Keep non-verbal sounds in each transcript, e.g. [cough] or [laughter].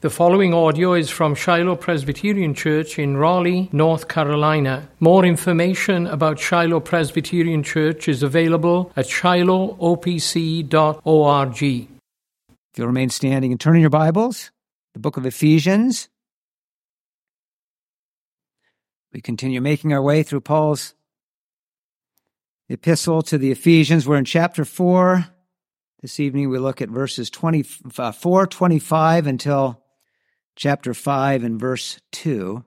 The following audio is from Shiloh Presbyterian Church in Raleigh, North Carolina. More information about Shiloh Presbyterian Church is available at shilohopc.org. If you'll remain standing and turn in your Bibles, the book of Ephesians. We continue making our way through Paul's epistle to the Ephesians. We're in chapter 4. This evening we look at verses 24, uh, 25 until chapter 5 and verse 2.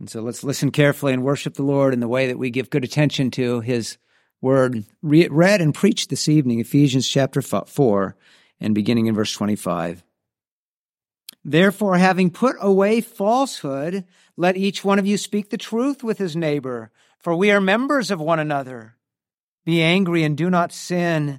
And so let's listen carefully and worship the Lord in the way that we give good attention to his word read and preached this evening, Ephesians chapter 4 and beginning in verse 25. Therefore, having put away falsehood, let each one of you speak the truth with his neighbor, for we are members of one another. Be angry and do not sin.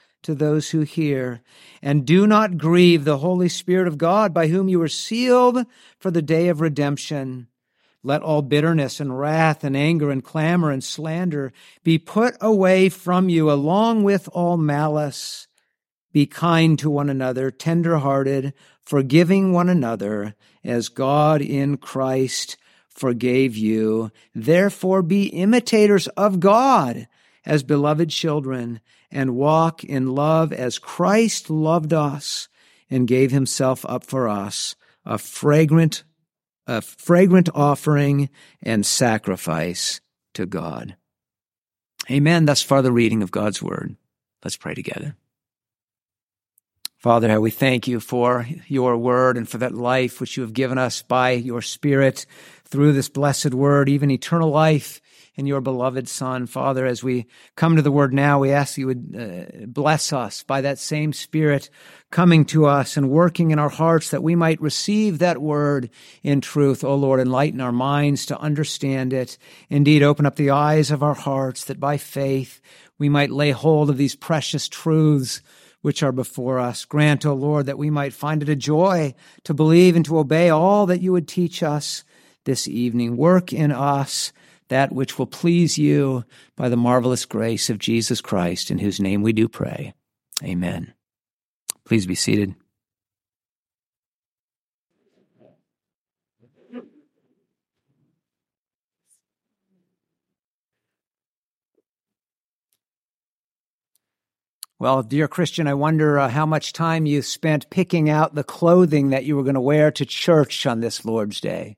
to those who hear. And do not grieve the Holy Spirit of God, by whom you were sealed for the day of redemption. Let all bitterness and wrath and anger and clamor and slander be put away from you, along with all malice. Be kind to one another, tender hearted, forgiving one another, as God in Christ forgave you. Therefore be imitators of God as beloved children and walk in love as Christ loved us and gave himself up for us, a fragrant, a fragrant offering and sacrifice to God. Amen. Thus far the reading of God's word. Let's pray together. Father, we thank you for your word and for that life which you have given us by your spirit through this blessed word, even eternal life in your beloved Son. Father, as we come to the word now, we ask you would uh, bless us by that same Spirit coming to us and working in our hearts that we might receive that word in truth. O Lord, enlighten our minds to understand it. Indeed, open up the eyes of our hearts that by faith we might lay hold of these precious truths which are before us. Grant, O Lord, that we might find it a joy to believe and to obey all that you would teach us this evening. Work in us that which will please you by the marvelous grace of Jesus Christ, in whose name we do pray. Amen. Please be seated. Well, dear Christian, I wonder uh, how much time you spent picking out the clothing that you were going to wear to church on this Lord's Day.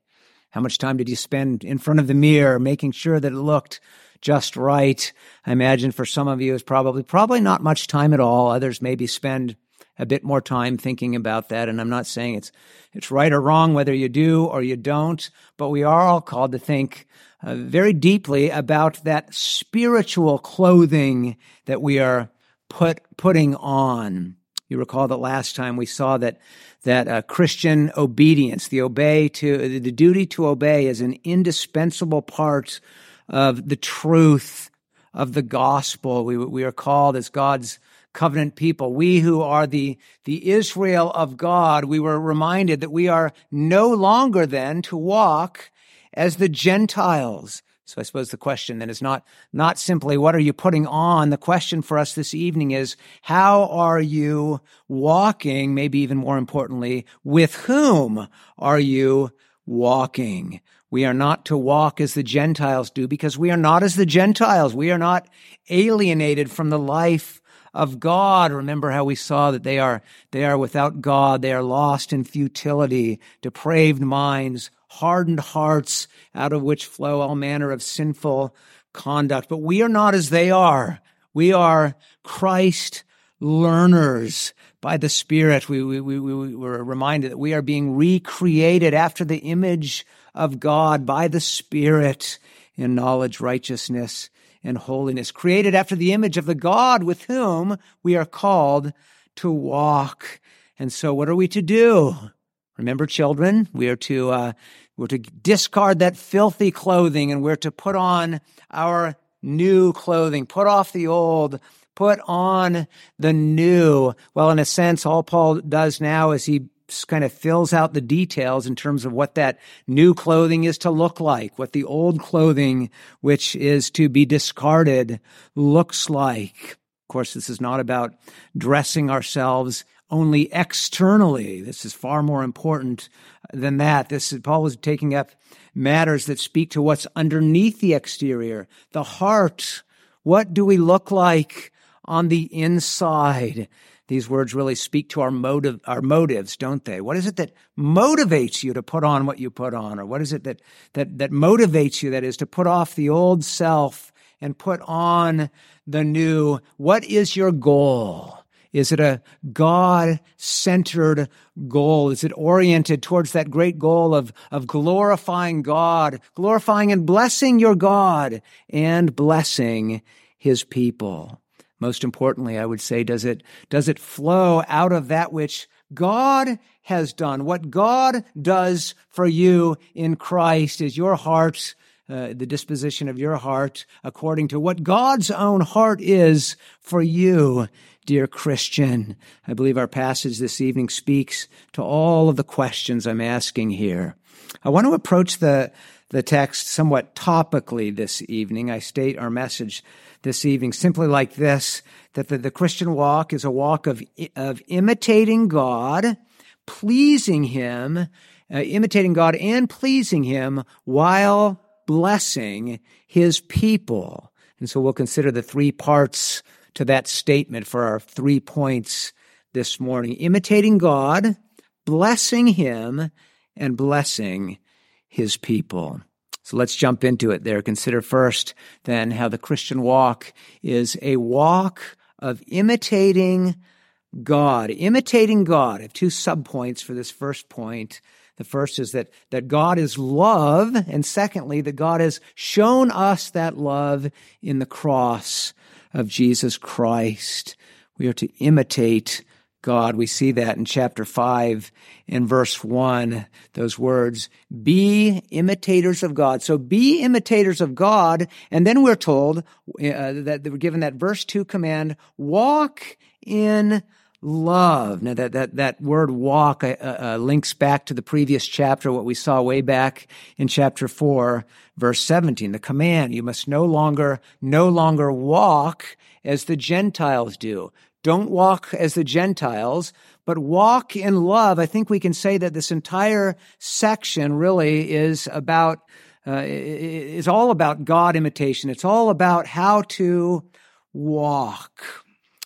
How much time did you spend in front of the mirror making sure that it looked just right? I imagine for some of you it's probably, probably not much time at all. Others maybe spend a bit more time thinking about that. And I'm not saying it's, it's right or wrong whether you do or you don't, but we are all called to think uh, very deeply about that spiritual clothing that we are put, putting on. You recall that last time we saw that that uh, Christian obedience, the obey to the duty to obey, is an indispensable part of the truth of the gospel. We we are called as God's covenant people. We who are the the Israel of God, we were reminded that we are no longer then to walk as the Gentiles so I suppose the question then is not, not simply what are you putting on? The question for us this evening is how are you walking? Maybe even more importantly, with whom are you walking? We are not to walk as the Gentiles do because we are not as the Gentiles. We are not alienated from the life of God. Remember how we saw that they are, they are without God. They are lost in futility, depraved minds, hardened hearts out of which flow all manner of sinful conduct. But we are not as they are. We are Christ learners by the Spirit. We, we, we, we were reminded that we are being recreated after the image of God by the Spirit in knowledge, righteousness, and holiness, created after the image of the God with whom we are called to walk. And so what are we to do? Remember, children, we are to uh, We're to discard that filthy clothing and we're to put on our new clothing, put off the old, put on the new. Well, in a sense, all Paul does now is he kind of fills out the details in terms of what that new clothing is to look like, what the old clothing, which is to be discarded, looks like. Of course, this is not about dressing ourselves only externally. This is far more important than that. This is, Paul is taking up matters that speak to what's underneath the exterior, the heart. What do we look like on the inside? These words really speak to our motive, our motives, don't they? What is it that motivates you to put on what you put on? Or what is it that, that, that motivates you, that is, to put off the old self and put on the new? What is your goal? Is it a God centered goal? Is it oriented towards that great goal of, of glorifying God, glorifying and blessing your God and blessing his people? Most importantly, I would say, does it, does it flow out of that which God has done? What God does for you in Christ is your heart's uh, the disposition of your heart according to what God's own heart is for you dear Christian. I believe our passage this evening speaks to all of the questions I'm asking here. I want to approach the, the text somewhat topically this evening. I state our message this evening simply like this, that the, the Christian walk is a walk of, of imitating God, pleasing Him, uh, imitating God and pleasing Him while blessing His people. And so we'll consider the three parts to that statement for our three points this morning. Imitating God, blessing Him, and blessing His people. So let's jump into it there. Consider first then how the Christian walk is a walk of imitating God. Imitating God. I have two subpoints for this first point. The first is that, that God is love. And secondly, that God has shown us that love in the cross of Jesus Christ. We are to imitate God. We see that in chapter 5 in verse 1, those words, be imitators of God. So be imitators of God. And then we're told uh, that we're given that verse 2 command, walk in love. Now that, that, that word walk uh, uh, links back to the previous chapter, what we saw way back in chapter four, verse 17, the command, you must no longer, no longer walk as the Gentiles do. Don't walk as the Gentiles, but walk in love. I think we can say that this entire section really is about, uh, is all about God imitation. It's all about how to walk.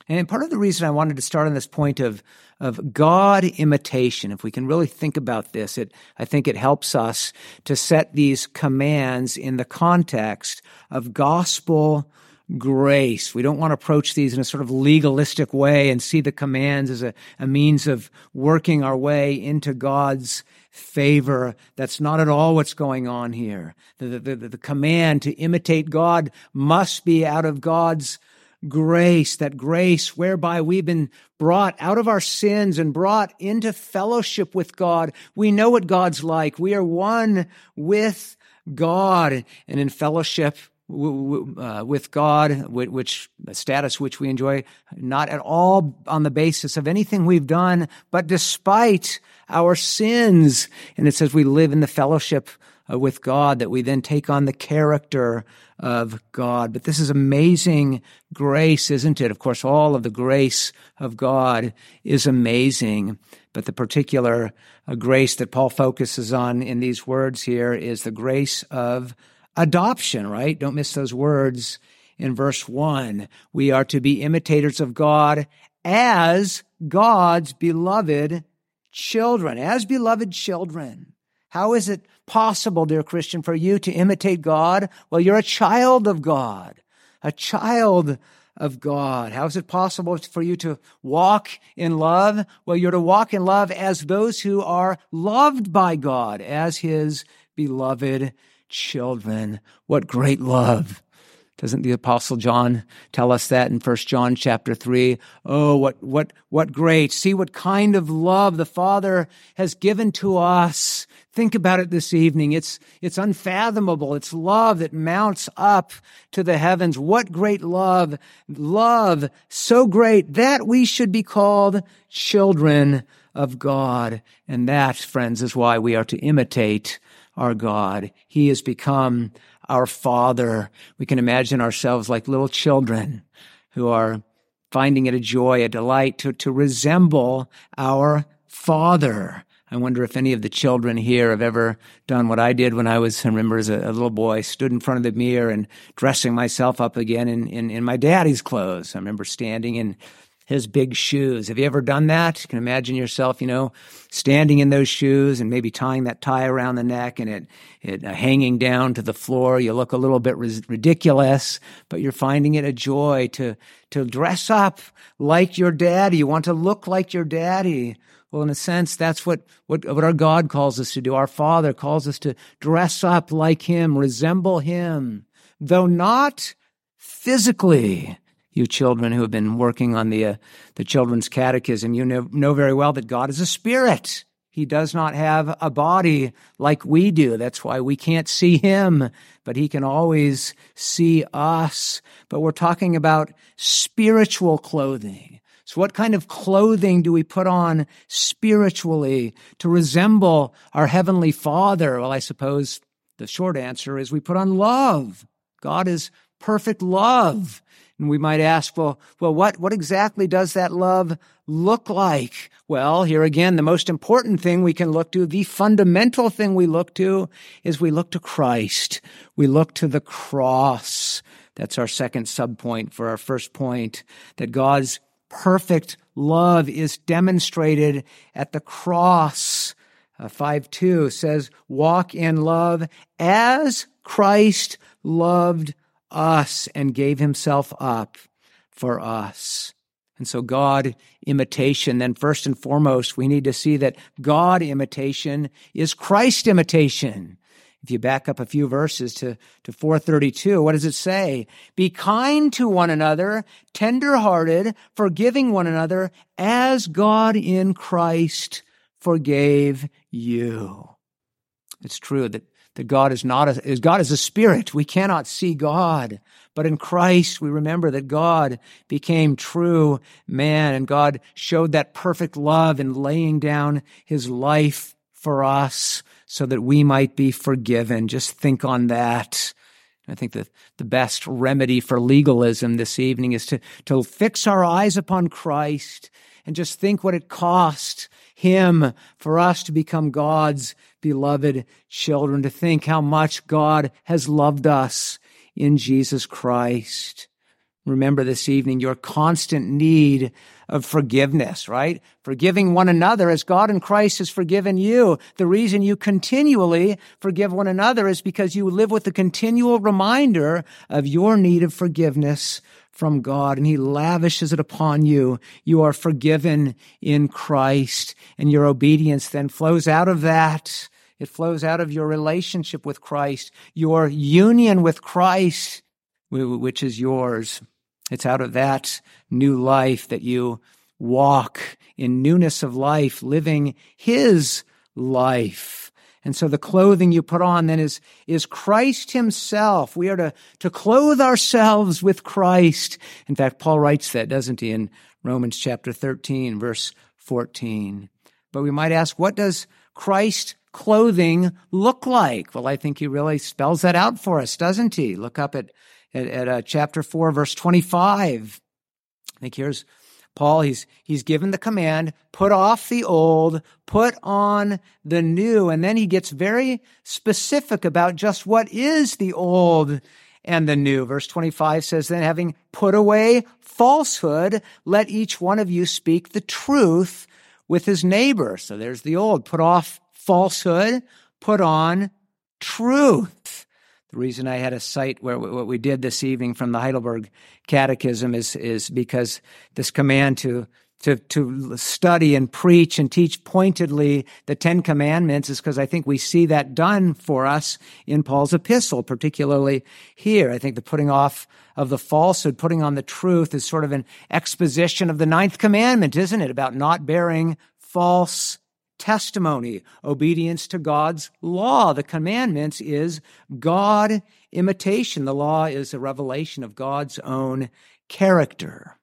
And part of the reason I wanted to start on this point of, of God imitation, if we can really think about this, it, I think it helps us to set these commands in the context of gospel grace. We don't want to approach these in a sort of legalistic way and see the commands as a, a means of working our way into God's favor. That's not at all what's going on here. The, the, the, the command to imitate God must be out of God's grace, that grace whereby we've been brought out of our sins and brought into fellowship with God. We know what God's like. We are one with God and in fellowship uh, with God, which status which we enjoy, not at all on the basis of anything we've done, but despite our sins. And it says we live in the fellowship uh, with God, that we then take on the character of God. But this is amazing grace, isn't it? Of course, all of the grace of God is amazing. But the particular uh, grace that Paul focuses on in these words here is the grace of adoption, right? Don't miss those words in verse one. We are to be imitators of God as God's beloved children, as beloved children. How is it possible, dear Christian, for you to imitate God? Well, you're a child of God, a child of God. How is it possible for you to walk in love? Well, you're to walk in love as those who are loved by God, as his beloved children. What great love Doesn't the apostle John tell us that in 1 John chapter 3? Oh, what, what, what great. See what kind of love the Father has given to us. Think about it this evening. It's, it's unfathomable. It's love that mounts up to the heavens. What great love. Love so great that we should be called children of God. And that, friends, is why we are to imitate our God. He has become our Father. We can imagine ourselves like little children who are finding it a joy, a delight to, to resemble our Father. I wonder if any of the children here have ever done what I did when I was, I remember as a, a little boy, stood in front of the mirror and dressing myself up again in, in, in my daddy's clothes. I remember standing in his big shoes. Have you ever done that? You can imagine yourself, you know, standing in those shoes and maybe tying that tie around the neck and it, it uh, hanging down to the floor. You look a little bit ris- ridiculous, but you're finding it a joy to, to dress up like your daddy. You want to look like your daddy. Well, in a sense, that's what, what, what our God calls us to do. Our Father calls us to dress up like Him, resemble Him, though not physically you children who have been working on the, uh, the children's catechism, you know, know very well that God is a spirit. He does not have a body like we do. That's why we can't see him, but he can always see us. But we're talking about spiritual clothing. So what kind of clothing do we put on spiritually to resemble our heavenly father? Well, I suppose the short answer is we put on love. God is perfect love. And we might ask, well, well, what, what exactly does that love look like? Well, here again, the most important thing we can look to, the fundamental thing we look to is we look to Christ. We look to the cross. That's our second subpoint for our first point, that God's perfect love is demonstrated at the cross. Uh, 5 2 says, walk in love as Christ loved us and gave himself up for us. And so God imitation, then first and foremost, we need to see that God imitation is Christ imitation. If you back up a few verses to, to 432, what does it say? Be kind to one another, tenderhearted, forgiving one another, as God in Christ forgave you. It's true that that God is not a, is God is a spirit. We cannot see God. But in Christ, we remember that God became true man and God showed that perfect love in laying down his life for us so that we might be forgiven. Just think on that. I think that the best remedy for legalism this evening is to, to fix our eyes upon Christ and just think what it cost him for us to become God's beloved children, to think how much God has loved us in Jesus Christ. Remember this evening your constant need of forgiveness, right? Forgiving one another as God in Christ has forgiven you. The reason you continually forgive one another is because you live with the continual reminder of your need of forgiveness from God and he lavishes it upon you. You are forgiven in Christ and your obedience then flows out of that. It flows out of your relationship with Christ, your union with Christ, which is yours. It's out of that new life that you walk in newness of life, living his life. And so the clothing you put on then is, is Christ himself. We are to, to clothe ourselves with Christ. In fact, Paul writes that, doesn't he, in Romans chapter 13, verse 14. But we might ask, what does Christ clothing look like? Well, I think he really spells that out for us, doesn't he? Look up at, at, at uh, chapter 4, verse 25. I think here's Paul, he's, he's given the command, put off the old, put on the new. And then he gets very specific about just what is the old and the new. Verse 25 says, then having put away falsehood, let each one of you speak the truth with his neighbor. So there's the old, put off falsehood, put on truth. The reason I had a cite where what we did this evening from the Heidelberg Catechism is, is because this command to, to, to study and preach and teach pointedly the Ten Commandments is because I think we see that done for us in Paul's epistle, particularly here. I think the putting off of the falsehood, putting on the truth is sort of an exposition of the ninth commandment, isn't it? About not bearing false testimony, obedience to God's law. The commandments is God imitation. The law is a revelation of God's own character.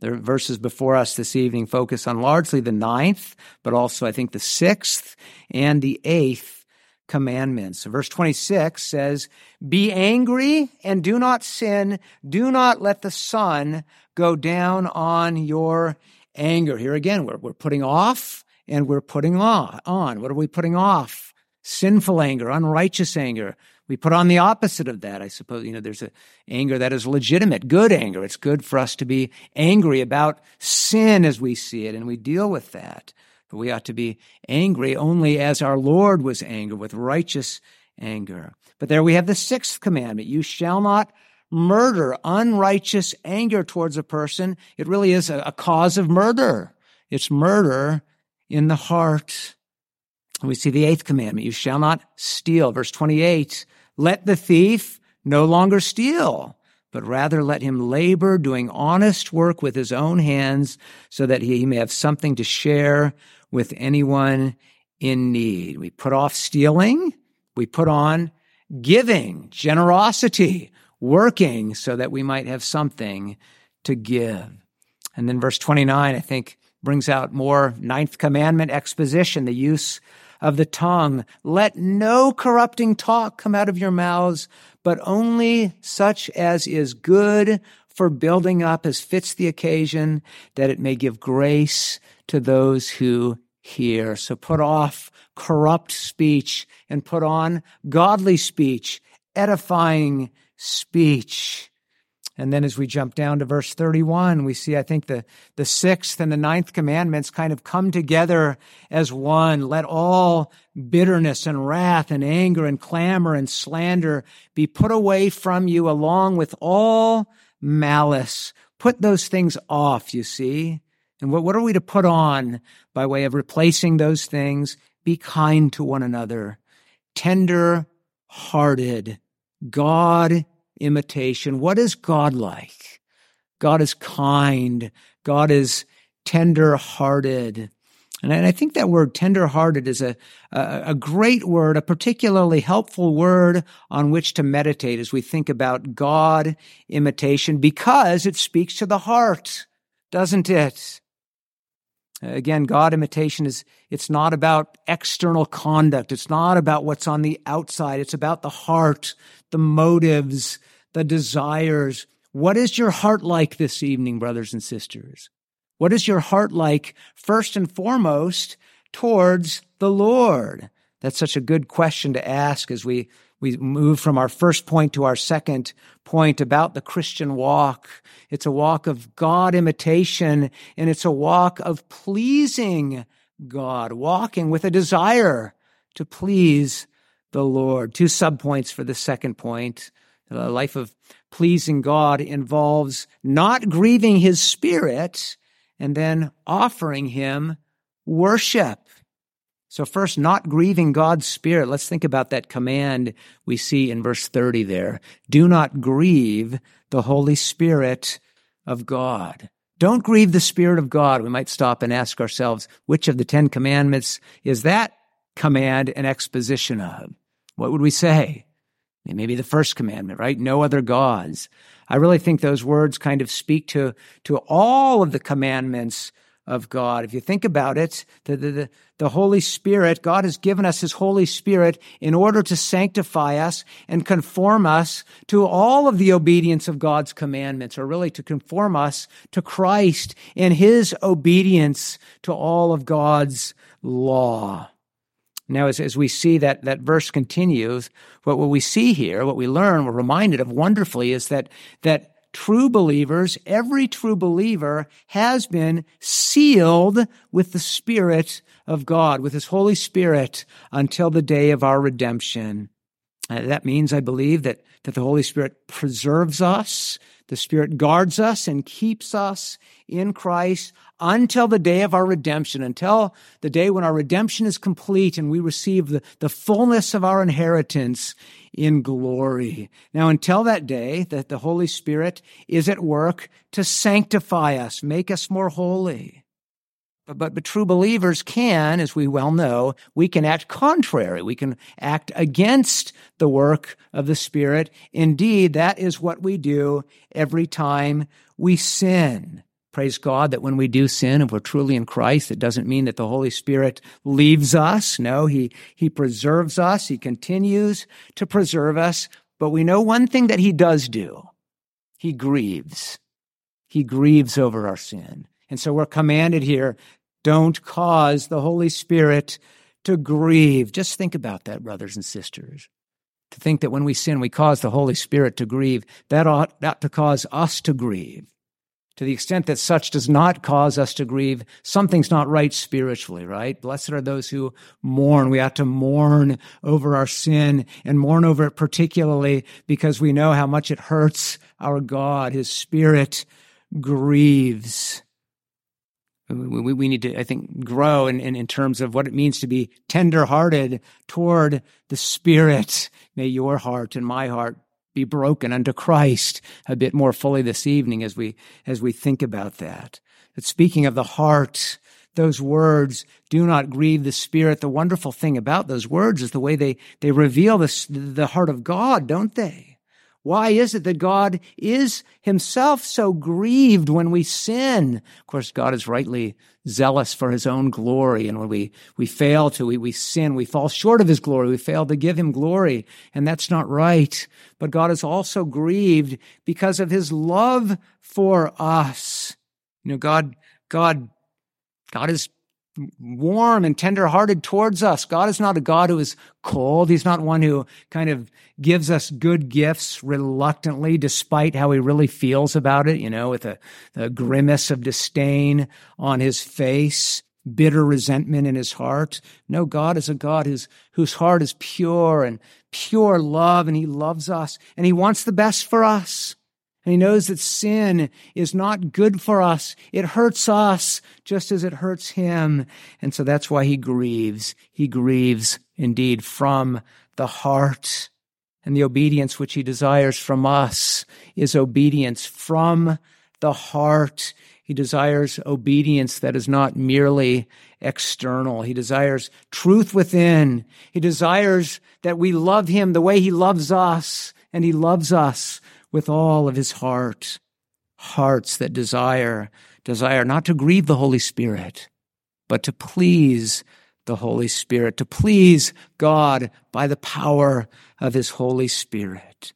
The verses before us this evening focus on largely the ninth, but also I think the sixth and the eighth commandments. Verse 26 says, Be angry and do not sin. Do not let the sun go down on your anger. Here again, we're, we're putting off and we're putting on. What are we putting off? Sinful anger, unrighteous anger, we put on the opposite of that. I suppose, you know, there's a anger that is legitimate, good anger. It's good for us to be angry about sin as we see it, and we deal with that. But we ought to be angry only as our Lord was angry, with righteous anger. But there we have the sixth commandment. You shall not murder, unrighteous anger towards a person. It really is a, a cause of murder. It's murder in the heart. We see the eighth commandment. You shall not steal. Verse 28. Let the thief no longer steal, but rather let him labor doing honest work with his own hands so that he may have something to share with anyone in need. We put off stealing. We put on giving, generosity, working so that we might have something to give. And then verse 29, I think, brings out more ninth commandment exposition, the use of the tongue. Let no corrupting talk come out of your mouths, but only such as is good for building up as fits the occasion, that it may give grace to those who hear. So put off corrupt speech and put on godly speech, edifying speech. And then as we jump down to verse 31, we see, I think, the, the sixth and the ninth commandments kind of come together as one. Let all bitterness and wrath and anger and clamor and slander be put away from you along with all malice. Put those things off, you see. And what, what are we to put on by way of replacing those things? Be kind to one another, tender hearted, God imitation. What is God like? God is kind. God is tender hearted. And I think that word tender hearted is a, a, a, great word, a particularly helpful word on which to meditate as we think about God imitation because it speaks to the heart, doesn't it? Again, God imitation is, it's not about external conduct. It's not about what's on the outside. It's about the heart, the motives, the desires. What is your heart like this evening, brothers and sisters? What is your heart like first and foremost towards the Lord? That's such a good question to ask as we, we move from our first point to our second point about the Christian walk. It's a walk of God imitation and it's a walk of pleasing God, walking with a desire to please the Lord. Two subpoints for the second point. A life of pleasing God involves not grieving his spirit and then offering him worship. So first, not grieving God's spirit. Let's think about that command we see in verse 30 there. Do not grieve the Holy Spirit of God. Don't grieve the Spirit of God. We might stop and ask ourselves, which of the Ten Commandments is that command an exposition of? What would we say? Maybe the first commandment, right? No other gods. I really think those words kind of speak to, to all of the commandments of God. If you think about it, the, the, the Holy Spirit, God has given us His Holy Spirit in order to sanctify us and conform us to all of the obedience of God's commandments, or really to conform us to Christ in His obedience to all of God's law. Now, as, as we see that, that verse continues, what, what we see here, what we learn, we're reminded of wonderfully is that, that true believers, every true believer has been sealed with the Spirit of God, with His Holy Spirit until the day of our redemption. Uh, that means, I believe, that that the Holy Spirit preserves us, the Spirit guards us and keeps us in Christ until the day of our redemption, until the day when our redemption is complete and we receive the, the fullness of our inheritance in glory. Now, until that day, that the Holy Spirit is at work to sanctify us, make us more holy. But, but, true believers can, as we well know, we can act contrary. We can act against the work of the Spirit. Indeed, that is what we do every time we sin. Praise God that when we do sin, if we're truly in Christ, it doesn't mean that the Holy Spirit leaves us. No, He, He preserves us. He continues to preserve us. But we know one thing that He does do. He grieves. He grieves over our sin. And so we're commanded here, don't cause the Holy Spirit to grieve. Just think about that, brothers and sisters. To think that when we sin, we cause the Holy Spirit to grieve, that ought, not to cause us to grieve to the extent that such does not cause us to grieve, something's not right spiritually, right? Blessed are those who mourn. We ought to mourn over our sin and mourn over it particularly because we know how much it hurts our God. His spirit grieves. We, we need to, I think, grow in, in, in terms of what it means to be tenderhearted toward the Spirit. May your heart and my heart be broken unto Christ a bit more fully this evening as we, as we think about that. But speaking of the heart, those words do not grieve the spirit. The wonderful thing about those words is the way they, they reveal the, the heart of God, don't they? Why is it that God is himself so grieved when we sin? Of course, God is rightly zealous for his own glory. And when we, we fail to, we, we sin, we fall short of his glory. We fail to give him glory. And that's not right. But God is also grieved because of his love for us. You know, God, God, God is warm and tenderhearted towards us. God is not a God who is cold. He's not one who kind of gives us good gifts reluctantly, despite how he really feels about it, you know, with a, a grimace of disdain on his face, bitter resentment in his heart. No, God is a God whose, whose heart is pure and pure love, and he loves us, and he wants the best for us. And he knows that sin is not good for us. It hurts us just as it hurts him. And so that's why he grieves. He grieves indeed from the heart. And the obedience which he desires from us is obedience from the heart. He desires obedience that is not merely external. He desires truth within. He desires that we love him the way he loves us, and he loves us with all of his heart. Hearts that desire, desire not to grieve the Holy Spirit, but to please the Holy Spirit, to please God by the power of his Holy Spirit.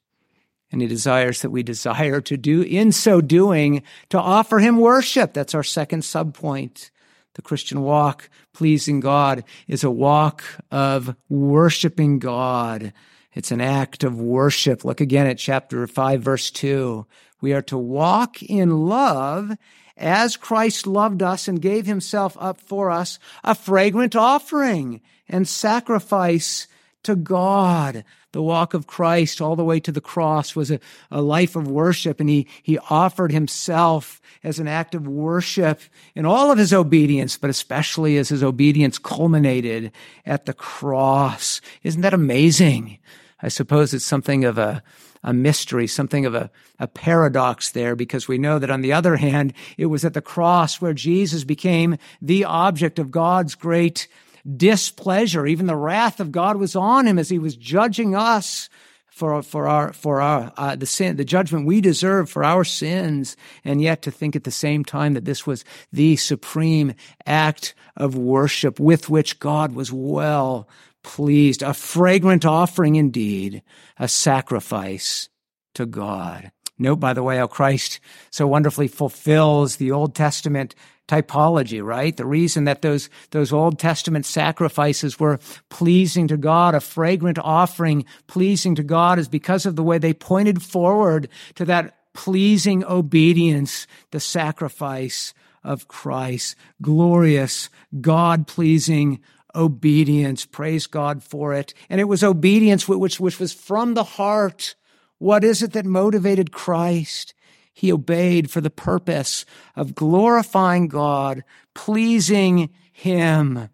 And he desires that we desire to do, in so doing, to offer him worship. That's our second subpoint. The Christian walk, pleasing God, is a walk of worshiping God it's an act of worship. Look again at chapter 5, verse 2. We are to walk in love as Christ loved us and gave himself up for us, a fragrant offering and sacrifice to God. The walk of Christ all the way to the cross was a, a life of worship and he, he offered himself as an act of worship in all of his obedience, but especially as his obedience culminated at the cross. Isn't that amazing? I suppose it's something of a, a mystery, something of a, a paradox there, because we know that on the other hand, it was at the cross where Jesus became the object of God's great displeasure. Even the wrath of God was on him as he was judging us for, for our, for our, uh, the sin, the judgment we deserve for our sins. And yet to think at the same time that this was the supreme act of worship with which God was well pleased, a fragrant offering indeed, a sacrifice to God. Note, by the way, how Christ so wonderfully fulfills the Old Testament typology, right? The reason that those, those Old Testament sacrifices were pleasing to God, a fragrant offering pleasing to God is because of the way they pointed forward to that pleasing obedience, the sacrifice of Christ, glorious, God pleasing obedience. Praise God for it. And it was obedience which, which was from the heart. What is it that motivated Christ? He obeyed for the purpose of glorifying God, pleasing Him.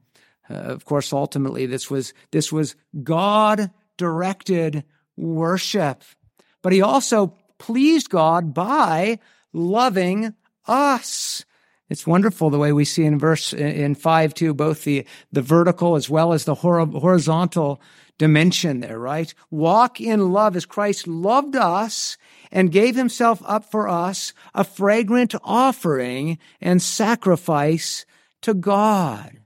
Uh, of course, ultimately, this was, this was God directed worship. But he also pleased God by loving us. It's wonderful the way we see in verse in five two both the the vertical as well as the horizontal dimension there, right? Walk in love as Christ loved us and gave himself up for us, a fragrant offering and sacrifice to God.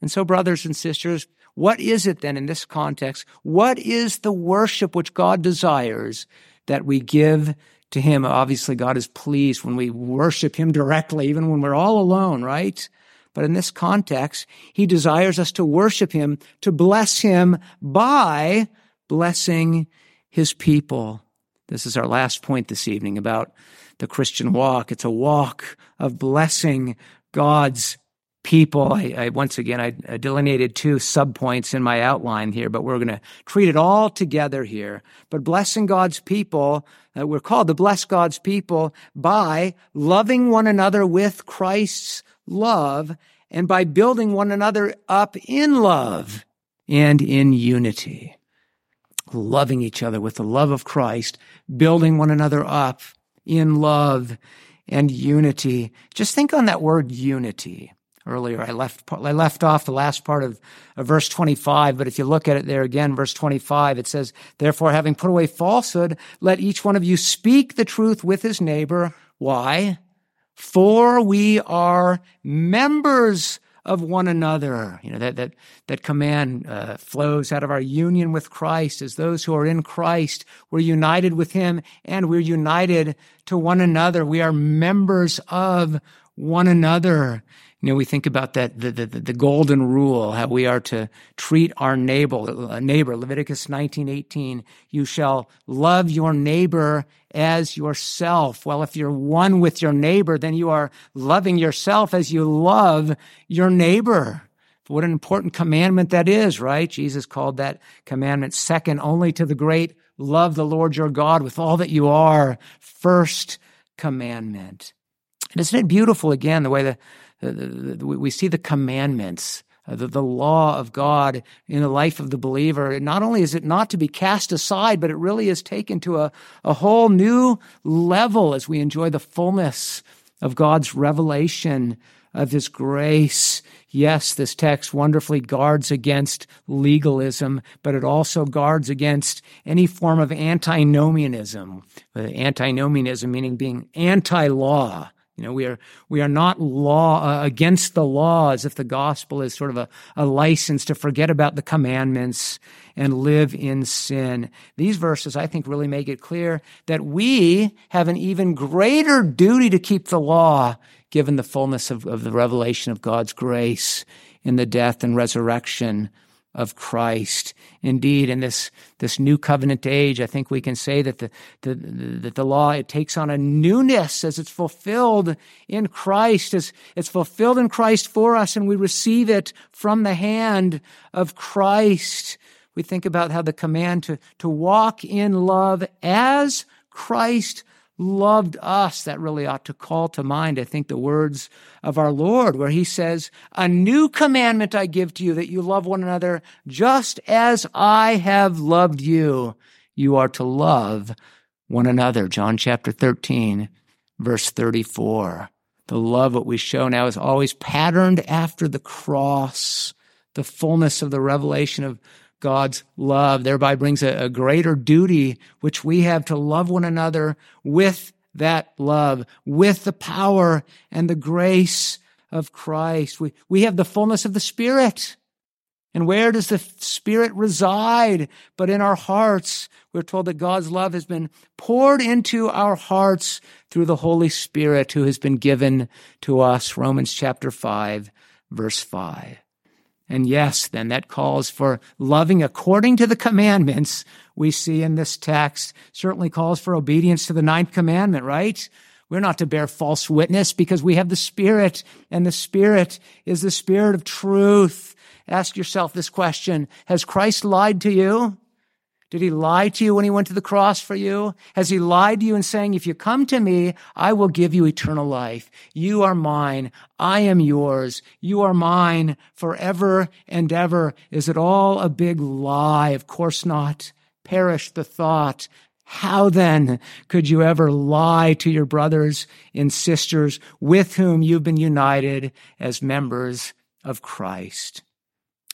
And so, brothers and sisters, what is it then in this context? What is the worship which God desires that we give to Him? Obviously, God is pleased when we worship Him directly, even when we're all alone, right? But in this context, He desires us to worship Him, to bless Him by blessing His people. This is our last point this evening about the Christian walk. It's a walk of blessing God's people. I, I, once again I, I delineated two subpoints in my outline here, but we're going to treat it all together here. But blessing God's people, uh, we're called to bless God's people by loving one another with Christ's love and by building one another up in love and in unity. Loving each other with the love of Christ, building one another up in love and unity. Just think on that word unity earlier. I left, I left off the last part of, of, verse 25, but if you look at it there again, verse 25, it says, Therefore, having put away falsehood, let each one of you speak the truth with his neighbor. Why? For we are members of one another. You know, that, that, that command uh, flows out of our union with Christ as those who are in Christ. We're united with him and we're united to one another. We are members of one another. You know, we think about that, the, the, the golden rule, how we are to treat our neighbor, uh, neighbor, Leviticus 19:18, you shall love your neighbor as yourself. Well, if you're one with your neighbor, then you are loving yourself as you love your neighbor. What an important commandment that is, right? Jesus called that commandment second only to the great love the Lord your God with all that you are. First commandment. And isn't it beautiful again the way the we see the commandments, uh, the, the law of God in the life of the believer. Not only is it not to be cast aside, but it really is taken to a, a whole new level as we enjoy the fullness of God's revelation of His grace. Yes, this text wonderfully guards against legalism, but it also guards against any form of antinomianism. Uh, antinomianism meaning being anti-law. You know, we are, we are not law, uh, against the law as if the gospel is sort of a, a license to forget about the commandments and live in sin. These verses, I think, really make it clear that we have an even greater duty to keep the law given the fullness of, of the revelation of God's grace in the death and resurrection of Christ. Indeed, in this, this new covenant age, I think we can say that the, the, that the law, it takes on a newness as it's fulfilled in Christ, as it's fulfilled in Christ for us, and we receive it from the hand of Christ. We think about how the command to, to walk in love as Christ loved us, that really ought to call to mind, I think, the words of our Lord, where he says, A new commandment I give to you, that you love one another just as I have loved you. You are to love one another. John chapter 13, verse 34. The love that we show now is always patterned after the cross, the fullness of the revelation of God's love thereby brings a, a, greater duty, which we have to love one another with that love, with the power and the grace of Christ. We, we have the fullness of the Spirit. And where does the Spirit reside? But in our hearts. We're told that God's love has been poured into our hearts through the Holy Spirit who has been given to us. Romans chapter 5, verse 5. And yes, then that calls for loving according to the commandments we see in this text. Certainly calls for obedience to the ninth commandment, right? We're not to bear false witness because we have the Spirit, and the Spirit is the Spirit of truth. Ask yourself this question Has Christ lied to you? Did he lie to you when he went to the cross for you? Has he lied to you in saying, if you come to me, I will give you eternal life. You are mine. I am yours. You are mine forever and ever. Is it all a big lie? Of course not. Perish the thought. How then could you ever lie to your brothers and sisters with whom you've been united as members of Christ?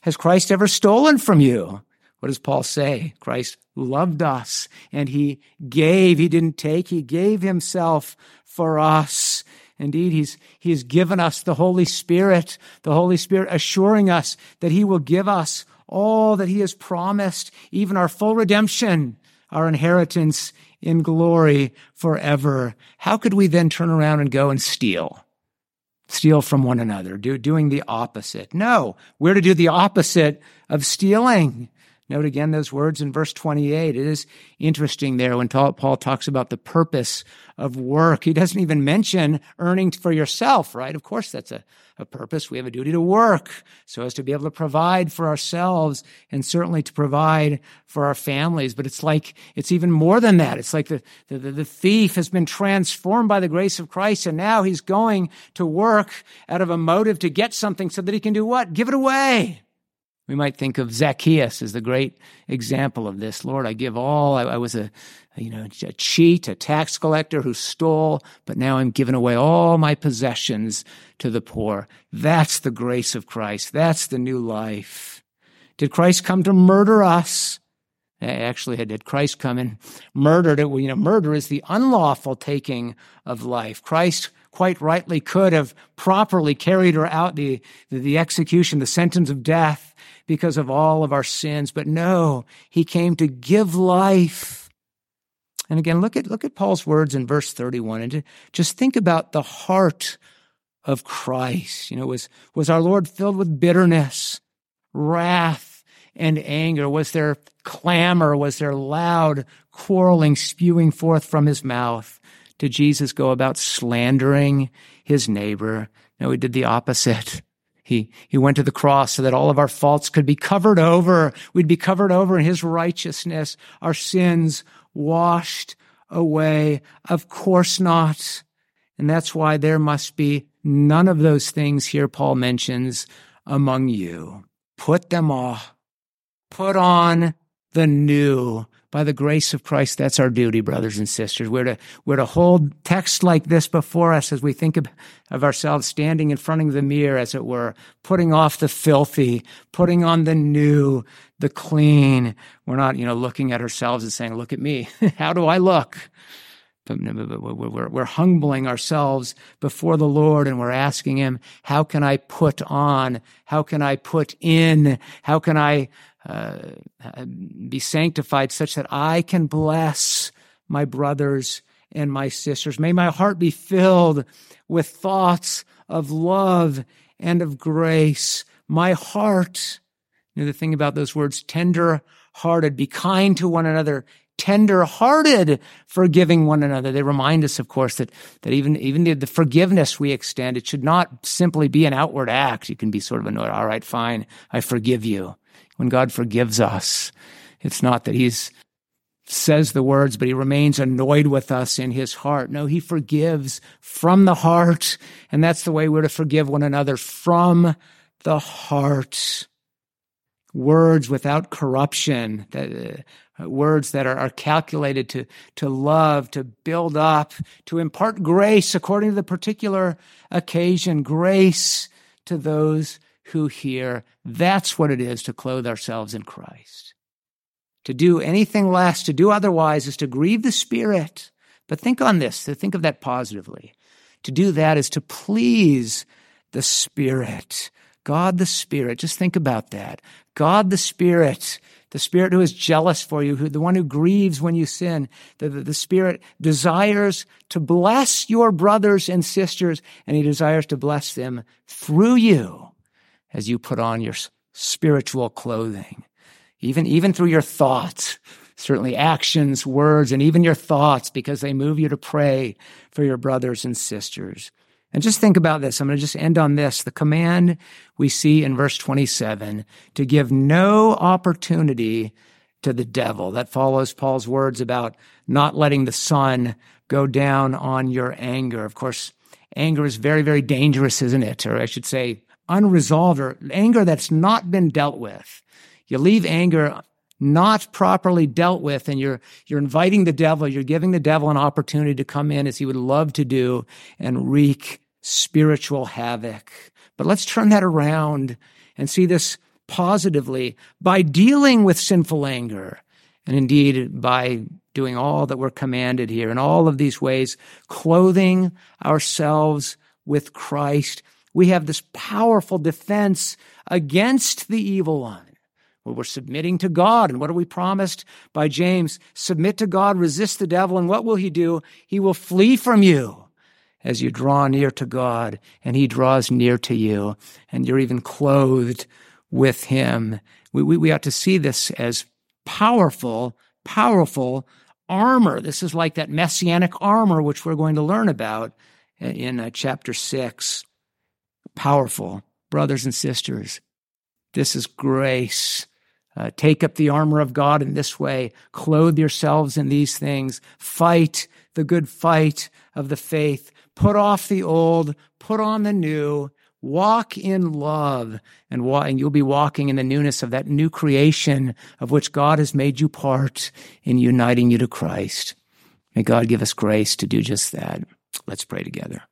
Has Christ ever stolen from you? What does Paul say? Christ loved us and he gave. He didn't take. He gave himself for us. Indeed, he's, he's given us the Holy Spirit, the Holy Spirit assuring us that he will give us all that he has promised, even our full redemption, our inheritance in glory forever. How could we then turn around and go and steal? Steal from one another, do, doing the opposite. No, we're to do the opposite of stealing. Note again those words in verse 28. It is interesting there when Paul talks about the purpose of work. He doesn't even mention earning for yourself, right? Of course, that's a, a purpose. We have a duty to work so as to be able to provide for ourselves and certainly to provide for our families. But it's like, it's even more than that. It's like the, the, the thief has been transformed by the grace of Christ and now he's going to work out of a motive to get something so that he can do what? Give it away. We might think of Zacchaeus as the great example of this. Lord, I give all. I, I, was a, you know, a cheat, a tax collector who stole, but now I'm giving away all my possessions to the poor. That's the grace of Christ. That's the new life. Did Christ come to murder us? Eh, actually, did Christ come and murdered it? You know, murder is the unlawful taking of life. Christ quite rightly could have properly carried her out the, the execution, the sentence of death because of all of our sins. But no, he came to give life. And again, look at, look at Paul's words in verse 31 and just think about the heart of Christ. You know, was, was our Lord filled with bitterness, wrath, and anger? Was there clamor? Was there loud quarreling spewing forth from his mouth? Did Jesus go about slandering his neighbor? No, he did the opposite. [laughs] He, he went to the cross so that all of our faults could be covered over. We'd be covered over in his righteousness, our sins washed away. Of course not. And that's why there must be none of those things here Paul mentions among you. Put them off. Put on the new by the grace of Christ, that's our duty, brothers and sisters. We're to, we're to hold texts like this before us as we think of, of ourselves standing in front of the mirror, as it were, putting off the filthy, putting on the new, the clean. We're not, you know, looking at ourselves and saying, look at me. [laughs] How do I look? But we're, we're humbling ourselves before the Lord and we're asking Him, how can I put on? How can I put in? How can I uh, be sanctified such that I can bless my brothers and my sisters. May my heart be filled with thoughts of love and of grace. My heart, you know, the thing about those words, tender hearted, be kind to one another, tender hearted, forgiving one another. They remind us, of course, that, that even, even the, the, forgiveness we extend, it should not simply be an outward act. You can be sort of annoyed. All right, fine. I forgive you when God forgives us. It's not that he's says the words, but he remains annoyed with us in his heart. No, he forgives from the heart. And that's the way we're to forgive one another from the heart. Words without corruption, that, uh, words that are, are calculated to, to love, to build up, to impart grace according to the particular occasion, grace to those who hear. That's what it is to clothe ourselves in Christ. To do anything less, to do otherwise, is to grieve the Spirit. But think on this, to think of that positively. To do that is to please the Spirit. God the Spirit. Just think about that. God the Spirit, the Spirit who is jealous for you, who, the one who grieves when you sin, the, the, the Spirit desires to bless your brothers and sisters, and He desires to bless them through you as you put on your spiritual clothing, even, even through your thoughts, certainly actions, words, and even your thoughts, because they move you to pray for your brothers and sisters. And just think about this. I'm going to just end on this. The command we see in verse 27 to give no opportunity to the devil. That follows Paul's words about not letting the sun go down on your anger. Of course, anger is very, very dangerous, isn't it? Or I should say, unresolved or anger that's not been dealt with. You leave anger not properly dealt with and you're, you're inviting the devil, you're giving the devil an opportunity to come in as he would love to do and wreak spiritual havoc. But let's turn that around and see this positively by dealing with sinful anger and indeed by doing all that we're commanded here in all of these ways, clothing ourselves with Christ. We have this powerful defense against the evil one. We're submitting to God. And what are we promised by James? Submit to God, resist the devil, and what will he do? He will flee from you as you draw near to God and he draws near to you and you're even clothed with him. We, we, we ought to see this as powerful, powerful armor. This is like that messianic armor, which we're going to learn about in uh, chapter six. Powerful, brothers and sisters. This is grace. Uh, take up the armor of God in this way. Clothe yourselves in these things. Fight the good fight of the faith. Put off the old, put on the new. Walk in love, and, walk, and you'll be walking in the newness of that new creation of which God has made you part in uniting you to Christ. May God give us grace to do just that. Let's pray together.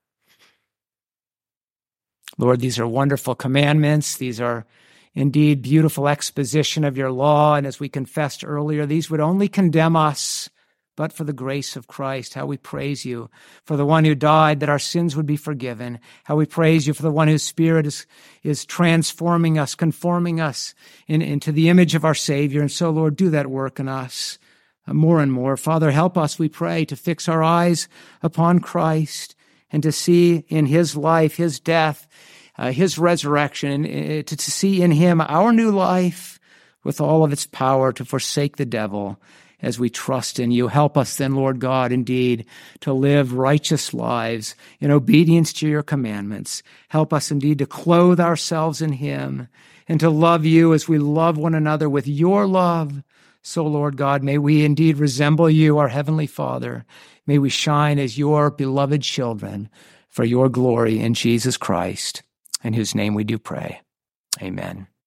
Lord, these are wonderful commandments. These are indeed beautiful exposition of your law. And as we confessed earlier, these would only condemn us, but for the grace of Christ. How we praise you for the one who died that our sins would be forgiven. How we praise you for the one whose spirit is, is transforming us, conforming us in, into the image of our Savior. And so, Lord, do that work in us more and more. Father, help us, we pray, to fix our eyes upon Christ and to see in his life, his death, uh, his resurrection, uh, to, to see in him our new life with all of its power to forsake the devil as we trust in you. Help us then, Lord God, indeed, to live righteous lives in obedience to your commandments. Help us indeed to clothe ourselves in him and to love you as we love one another with your love. So, Lord God, may we indeed resemble you, our Heavenly Father. May we shine as your beloved children for your glory in Jesus Christ in whose name we do pray. Amen.